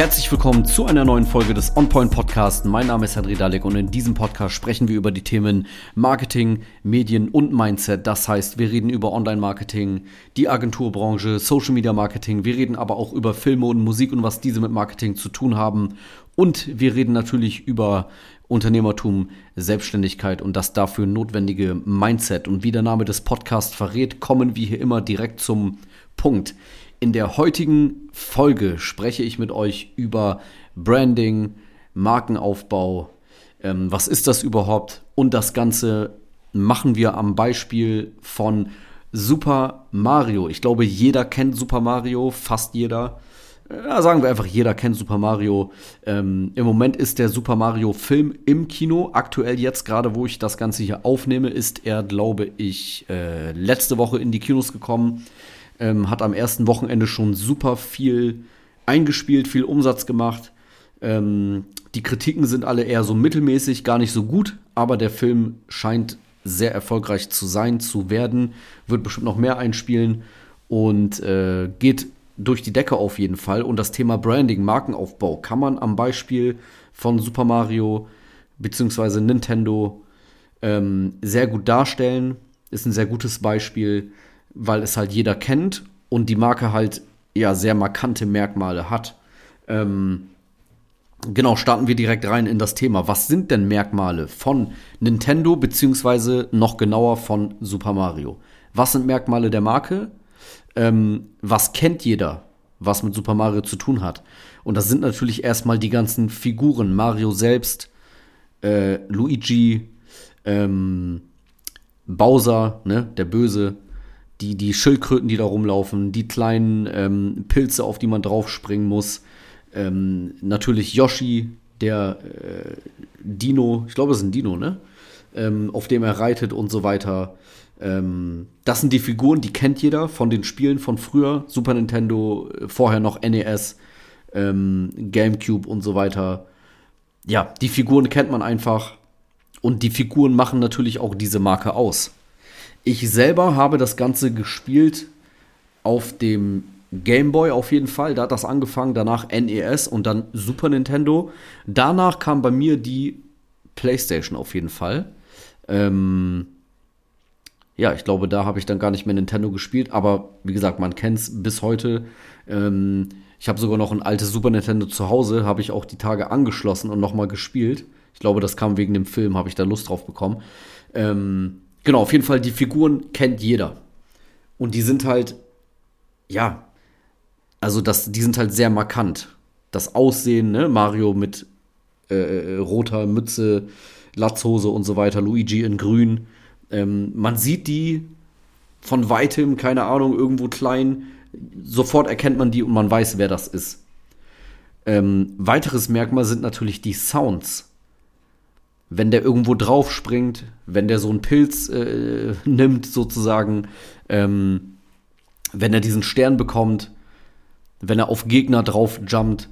Herzlich willkommen zu einer neuen Folge des OnPoint Podcast. Mein Name ist Henry Dalek und in diesem Podcast sprechen wir über die Themen Marketing, Medien und Mindset. Das heißt, wir reden über Online-Marketing, die Agenturbranche, Social Media Marketing. Wir reden aber auch über Filme und Musik und was diese mit Marketing zu tun haben. Und wir reden natürlich über Unternehmertum, Selbstständigkeit und das dafür notwendige Mindset. Und wie der Name des Podcasts verrät, kommen wir hier immer direkt zum Punkt. In der heutigen Folge spreche ich mit euch über Branding, Markenaufbau. Ähm, was ist das überhaupt? Und das Ganze machen wir am Beispiel von Super Mario. Ich glaube, jeder kennt Super Mario, fast jeder. Ja, sagen wir einfach, jeder kennt Super Mario. Ähm, Im Moment ist der Super Mario Film im Kino. Aktuell jetzt, gerade wo ich das Ganze hier aufnehme, ist er, glaube ich, äh, letzte Woche in die Kinos gekommen. Ähm, hat am ersten Wochenende schon super viel eingespielt, viel Umsatz gemacht. Ähm, die Kritiken sind alle eher so mittelmäßig, gar nicht so gut, aber der Film scheint sehr erfolgreich zu sein, zu werden, wird bestimmt noch mehr einspielen und äh, geht durch die Decke auf jeden Fall. Und das Thema Branding, Markenaufbau kann man am Beispiel von Super Mario bzw. Nintendo ähm, sehr gut darstellen. Ist ein sehr gutes Beispiel weil es halt jeder kennt und die Marke halt ja sehr markante Merkmale hat. Ähm, genau, starten wir direkt rein in das Thema. Was sind denn Merkmale von Nintendo, beziehungsweise noch genauer von Super Mario? Was sind Merkmale der Marke? Ähm, was kennt jeder, was mit Super Mario zu tun hat? Und das sind natürlich erstmal die ganzen Figuren. Mario selbst, äh, Luigi, ähm, Bowser, ne, der Böse, die, die Schildkröten, die da rumlaufen, die kleinen ähm, Pilze, auf die man draufspringen muss. Ähm, natürlich Yoshi, der äh, Dino, ich glaube, es ist ein Dino, ne? Ähm, auf dem er reitet und so weiter. Ähm, das sind die Figuren, die kennt jeder von den Spielen von früher. Super Nintendo, vorher noch NES, ähm, GameCube und so weiter. Ja, die Figuren kennt man einfach. Und die Figuren machen natürlich auch diese Marke aus. Ich selber habe das Ganze gespielt auf dem Game Boy auf jeden Fall. Da hat das angefangen, danach NES und dann Super Nintendo. Danach kam bei mir die PlayStation auf jeden Fall. Ähm ja, ich glaube, da habe ich dann gar nicht mehr Nintendo gespielt, aber wie gesagt, man kennt es bis heute. Ähm ich habe sogar noch ein altes Super Nintendo zu Hause, habe ich auch die Tage angeschlossen und nochmal gespielt. Ich glaube, das kam wegen dem Film, habe ich da Lust drauf bekommen. Ähm Genau, auf jeden Fall, die Figuren kennt jeder. Und die sind halt, ja, also das, die sind halt sehr markant. Das Aussehen, ne? Mario mit äh, äh, roter Mütze, Latzhose und so weiter, Luigi in grün. Ähm, man sieht die von weitem, keine Ahnung, irgendwo klein. Sofort erkennt man die und man weiß, wer das ist. Ähm, weiteres Merkmal sind natürlich die Sounds wenn der irgendwo drauf springt, wenn der so einen Pilz äh, nimmt, sozusagen, ähm, wenn er diesen Stern bekommt, wenn er auf Gegner drauf jumpt,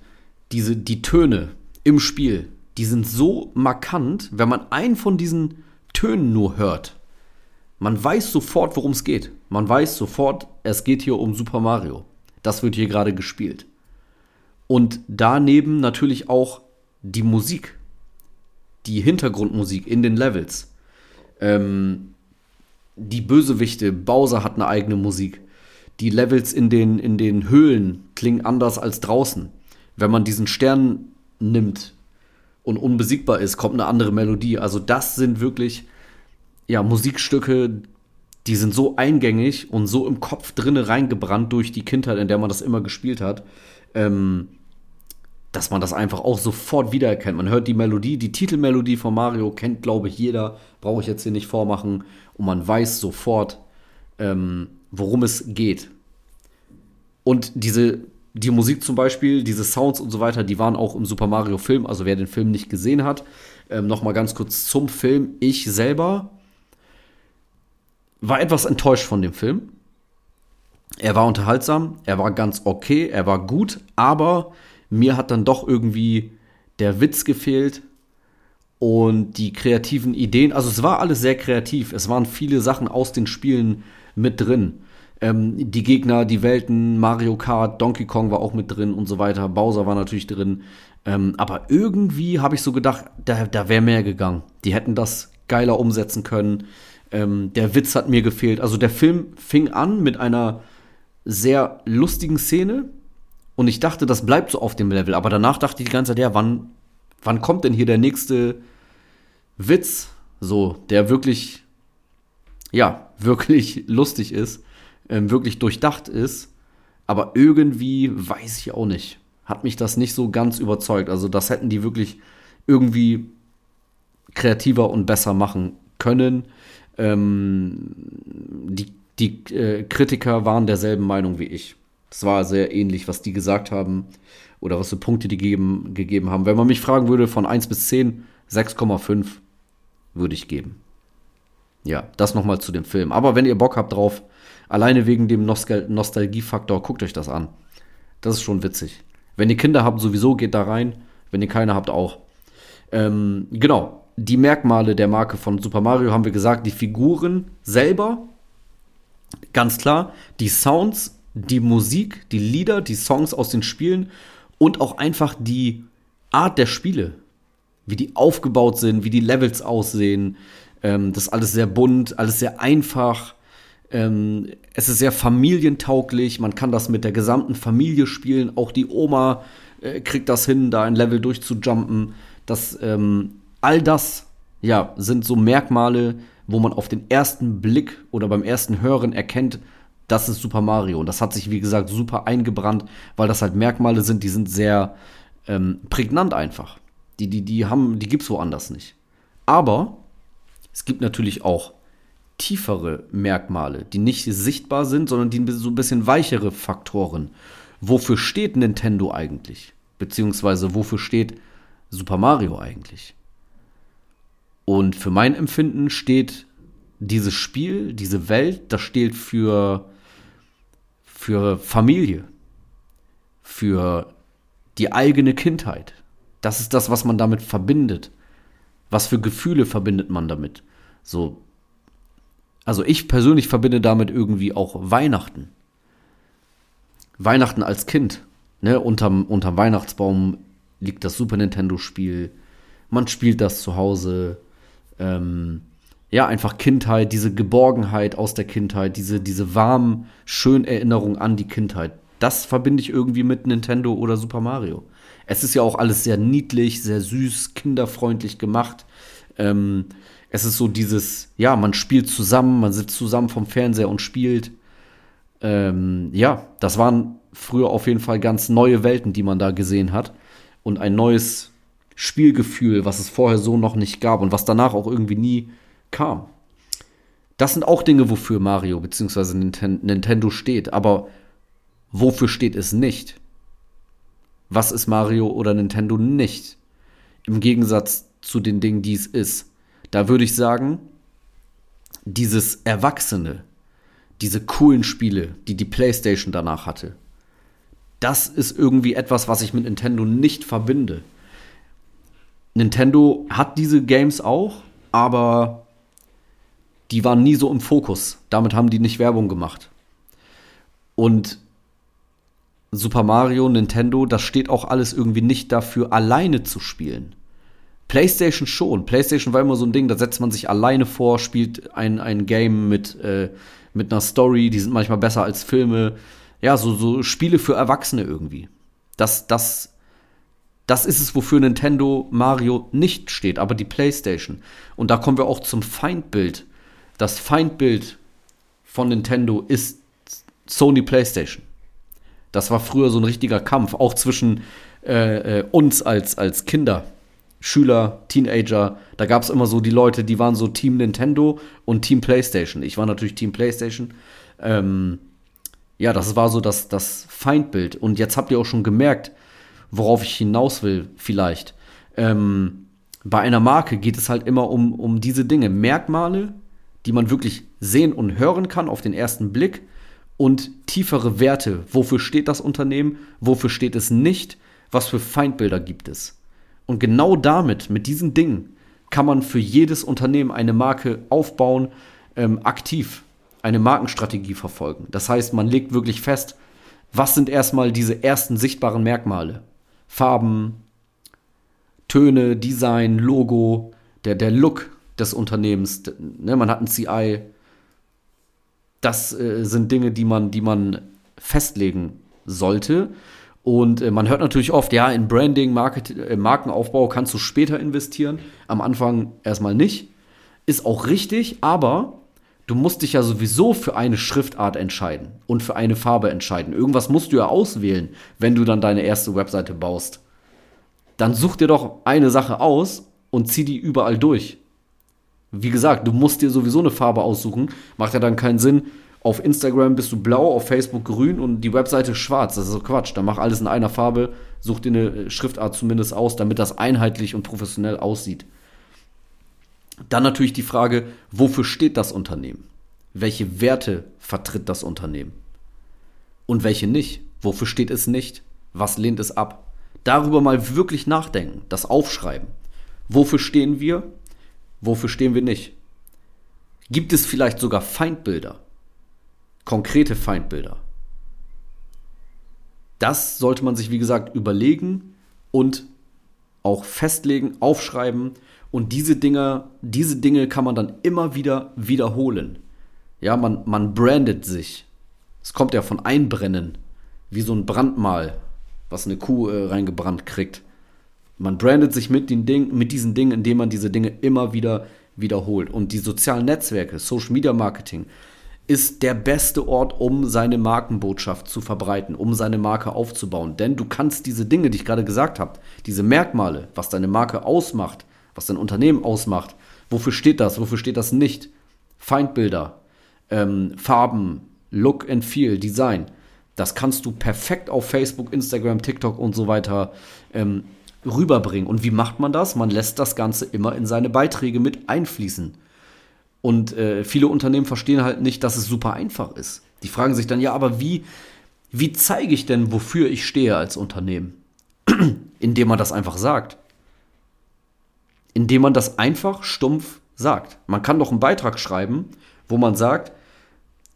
diese, die Töne im Spiel, die sind so markant, wenn man einen von diesen Tönen nur hört. Man weiß sofort, worum es geht. Man weiß sofort, es geht hier um Super Mario. Das wird hier gerade gespielt. Und daneben natürlich auch die Musik die Hintergrundmusik in den Levels. Ähm, die Bösewichte, Bowser hat eine eigene Musik. Die Levels in den, in den Höhlen klingen anders als draußen. Wenn man diesen Stern nimmt und unbesiegbar ist, kommt eine andere Melodie. Also das sind wirklich ja, Musikstücke, die sind so eingängig und so im Kopf drinne reingebrannt durch die Kindheit, in der man das immer gespielt hat. Ähm, dass man das einfach auch sofort wiedererkennt. Man hört die Melodie, die Titelmelodie von Mario kennt, glaube ich, jeder. Brauche ich jetzt hier nicht vormachen. Und man weiß sofort, ähm, worum es geht. Und diese, die Musik zum Beispiel, diese Sounds und so weiter, die waren auch im Super Mario Film. Also wer den Film nicht gesehen hat, ähm, noch ganz kurz zum Film. Ich selber war etwas enttäuscht von dem Film. Er war unterhaltsam, er war ganz okay, er war gut, aber mir hat dann doch irgendwie der Witz gefehlt und die kreativen Ideen. Also es war alles sehr kreativ. Es waren viele Sachen aus den Spielen mit drin. Ähm, die Gegner, die Welten, Mario Kart, Donkey Kong war auch mit drin und so weiter. Bowser war natürlich drin. Ähm, aber irgendwie habe ich so gedacht, da, da wäre mehr gegangen. Die hätten das geiler umsetzen können. Ähm, der Witz hat mir gefehlt. Also der Film fing an mit einer sehr lustigen Szene und ich dachte, das bleibt so auf dem Level. Aber danach dachte ich die ganze Zeit, ja, wann, wann kommt denn hier der nächste Witz, so, der wirklich, ja, wirklich lustig ist, ähm, wirklich durchdacht ist. Aber irgendwie weiß ich auch nicht. Hat mich das nicht so ganz überzeugt. Also, das hätten die wirklich irgendwie kreativer und besser machen können. Ähm, die die äh, Kritiker waren derselben Meinung wie ich. Es war sehr ähnlich, was die gesagt haben oder was für Punkte die geben, gegeben haben. Wenn man mich fragen würde, von 1 bis 10, 6,5 würde ich geben. Ja, das nochmal zu dem Film. Aber wenn ihr Bock habt drauf, alleine wegen dem Nostal Nostalgiefaktor, guckt euch das an. Das ist schon witzig. Wenn ihr Kinder habt, sowieso geht da rein. Wenn ihr keine habt, auch. Ähm, genau. Die Merkmale der Marke von Super Mario haben wir gesagt. Die Figuren selber Ganz klar, die Sounds, die Musik, die Lieder, die Songs aus den Spielen und auch einfach die Art der Spiele, wie die aufgebaut sind, wie die Levels aussehen. Ähm, das ist alles sehr bunt, alles sehr einfach. Ähm, es ist sehr familientauglich. Man kann das mit der gesamten Familie spielen. Auch die Oma äh, kriegt das hin, da ein Level durchzujumpen. Das, ähm, all das, ja, sind so Merkmale, wo man auf den ersten Blick oder beim ersten Hören erkennt, das ist Super Mario. Und das hat sich, wie gesagt, super eingebrannt, weil das halt Merkmale sind, die sind sehr ähm, prägnant einfach. Die, die, die haben, die gibt's woanders nicht. Aber es gibt natürlich auch tiefere Merkmale, die nicht sichtbar sind, sondern die so ein bisschen weichere Faktoren. Wofür steht Nintendo eigentlich? Beziehungsweise wofür steht Super Mario eigentlich? Und für mein Empfinden steht dieses Spiel, diese Welt, das steht für, für Familie, für die eigene Kindheit. Das ist das, was man damit verbindet. Was für Gefühle verbindet man damit? So. Also ich persönlich verbinde damit irgendwie auch Weihnachten. Weihnachten als Kind. Ne? Unterm, unterm Weihnachtsbaum liegt das Super Nintendo-Spiel. Man spielt das zu Hause ähm, ja, einfach Kindheit, diese Geborgenheit aus der Kindheit, diese, diese warmen, schönen Erinnerungen an die Kindheit. Das verbinde ich irgendwie mit Nintendo oder Super Mario. Es ist ja auch alles sehr niedlich, sehr süß, kinderfreundlich gemacht. Ähm, es ist so dieses, ja, man spielt zusammen, man sitzt zusammen vom Fernseher und spielt. Ähm, ja, das waren früher auf jeden Fall ganz neue Welten, die man da gesehen hat. Und ein neues Spielgefühl, was es vorher so noch nicht gab und was danach auch irgendwie nie kam. Das sind auch Dinge, wofür Mario bzw. Nintendo steht, aber wofür steht es nicht? Was ist Mario oder Nintendo nicht? Im Gegensatz zu den Dingen, die es ist. Da würde ich sagen, dieses Erwachsene, diese coolen Spiele, die die PlayStation danach hatte, das ist irgendwie etwas, was ich mit Nintendo nicht verbinde. Nintendo hat diese Games auch, aber die waren nie so im Fokus. Damit haben die nicht Werbung gemacht. Und Super Mario, Nintendo, das steht auch alles irgendwie nicht dafür, alleine zu spielen. PlayStation schon. PlayStation war immer so ein Ding, da setzt man sich alleine vor, spielt ein, ein Game mit, äh, mit einer Story, die sind manchmal besser als Filme. Ja, so, so Spiele für Erwachsene irgendwie. Das, das das ist es, wofür Nintendo Mario nicht steht, aber die PlayStation. Und da kommen wir auch zum Feindbild. Das Feindbild von Nintendo ist Sony PlayStation. Das war früher so ein richtiger Kampf, auch zwischen äh, äh uns als, als Kinder, Schüler, Teenager. Da gab es immer so die Leute, die waren so Team Nintendo und Team PlayStation. Ich war natürlich Team PlayStation. Ähm, ja, das war so das, das Feindbild. Und jetzt habt ihr auch schon gemerkt, worauf ich hinaus will, vielleicht. Ähm, bei einer Marke geht es halt immer um, um diese Dinge, Merkmale, die man wirklich sehen und hören kann auf den ersten Blick und tiefere Werte. Wofür steht das Unternehmen? Wofür steht es nicht? Was für Feindbilder gibt es? Und genau damit, mit diesen Dingen, kann man für jedes Unternehmen eine Marke aufbauen, ähm, aktiv. eine Markenstrategie verfolgen. Das heißt, man legt wirklich fest, was sind erstmal diese ersten sichtbaren Merkmale? Farben, Töne, Design, Logo, der, der Look des Unternehmens. Ne, man hat ein CI. Das äh, sind Dinge, die man, die man festlegen sollte. Und äh, man hört natürlich oft, ja, in Branding, Market, äh, Markenaufbau kannst du später investieren. Am Anfang erstmal nicht. Ist auch richtig, aber du musst dich ja sowieso für eine Schriftart entscheiden und für eine Farbe entscheiden. Irgendwas musst du ja auswählen, wenn du dann deine erste Webseite baust. Dann such dir doch eine Sache aus und zieh die überall durch. Wie gesagt, du musst dir sowieso eine Farbe aussuchen. Macht ja dann keinen Sinn. Auf Instagram bist du blau, auf Facebook grün und die Webseite schwarz. Das ist so Quatsch. Dann mach alles in einer Farbe, such dir eine Schriftart zumindest aus, damit das einheitlich und professionell aussieht. Dann natürlich die Frage, wofür steht das Unternehmen? Welche Werte vertritt das Unternehmen? Und welche nicht? Wofür steht es nicht? Was lehnt es ab? Darüber mal wirklich nachdenken, das aufschreiben. Wofür stehen wir? Wofür stehen wir nicht? Gibt es vielleicht sogar Feindbilder? Konkrete Feindbilder? Das sollte man sich, wie gesagt, überlegen und auch festlegen, aufschreiben und diese Dinge, diese Dinge kann man dann immer wieder wiederholen. Ja, man, man brandet sich. Es kommt ja von Einbrennen, wie so ein Brandmal, was eine Kuh äh, reingebrannt kriegt. Man brandet sich mit, den Ding, mit diesen Dingen, indem man diese Dinge immer wieder wiederholt. Und die sozialen Netzwerke, Social Media Marketing, ist der beste Ort, um seine Markenbotschaft zu verbreiten, um seine Marke aufzubauen. Denn du kannst diese Dinge, die ich gerade gesagt habe, diese Merkmale, was deine Marke ausmacht, was dein Unternehmen ausmacht. Wofür steht das? Wofür steht das nicht? Feindbilder, ähm, Farben, Look and Feel, Design. Das kannst du perfekt auf Facebook, Instagram, TikTok und so weiter ähm, rüberbringen. Und wie macht man das? Man lässt das Ganze immer in seine Beiträge mit einfließen. Und äh, viele Unternehmen verstehen halt nicht, dass es super einfach ist. Die fragen sich dann, ja, aber wie, wie zeige ich denn, wofür ich stehe als Unternehmen? Indem man das einfach sagt indem man das einfach stumpf sagt. Man kann doch einen Beitrag schreiben, wo man sagt,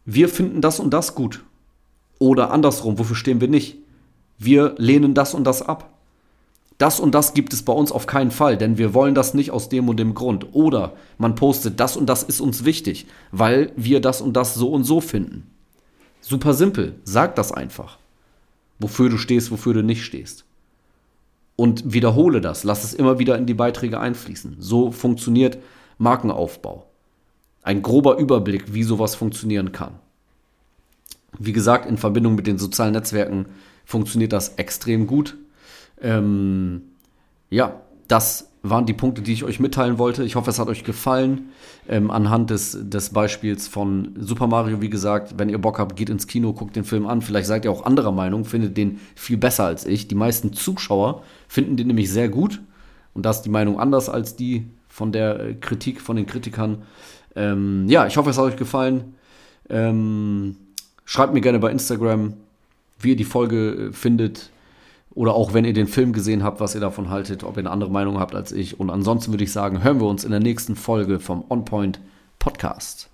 wir finden das und das gut. Oder andersrum, wofür stehen wir nicht? Wir lehnen das und das ab. Das und das gibt es bei uns auf keinen Fall, denn wir wollen das nicht aus dem und dem Grund. Oder man postet, das und das ist uns wichtig, weil wir das und das so und so finden. Super simpel, sag das einfach. Wofür du stehst, wofür du nicht stehst und wiederhole das. Lass es immer wieder in die Beiträge einfließen. So funktioniert Markenaufbau. Ein grober Überblick, wie sowas funktionieren kann. Wie gesagt, in Verbindung mit den sozialen Netzwerken funktioniert das extrem gut. Ähm, ja, das waren die Punkte, die ich euch mitteilen wollte. Ich hoffe, es hat euch gefallen. Ähm, anhand des, des Beispiels von Super Mario, wie gesagt, wenn ihr Bock habt, geht ins Kino, guckt den Film an. Vielleicht seid ihr auch anderer Meinung, findet den viel besser als ich. Die meisten Zuschauer finden den nämlich sehr gut. Und da ist die Meinung anders als die von der äh, Kritik, von den Kritikern. Ähm, ja, ich hoffe, es hat euch gefallen. Ähm, schreibt mir gerne bei Instagram, wie ihr die Folge äh, findet oder auch wenn ihr den Film gesehen habt, was ihr davon haltet, ob ihr eine andere Meinung habt als ich. Und ansonsten würde ich sagen, hören wir uns in der nächsten Folge vom On Point Podcast.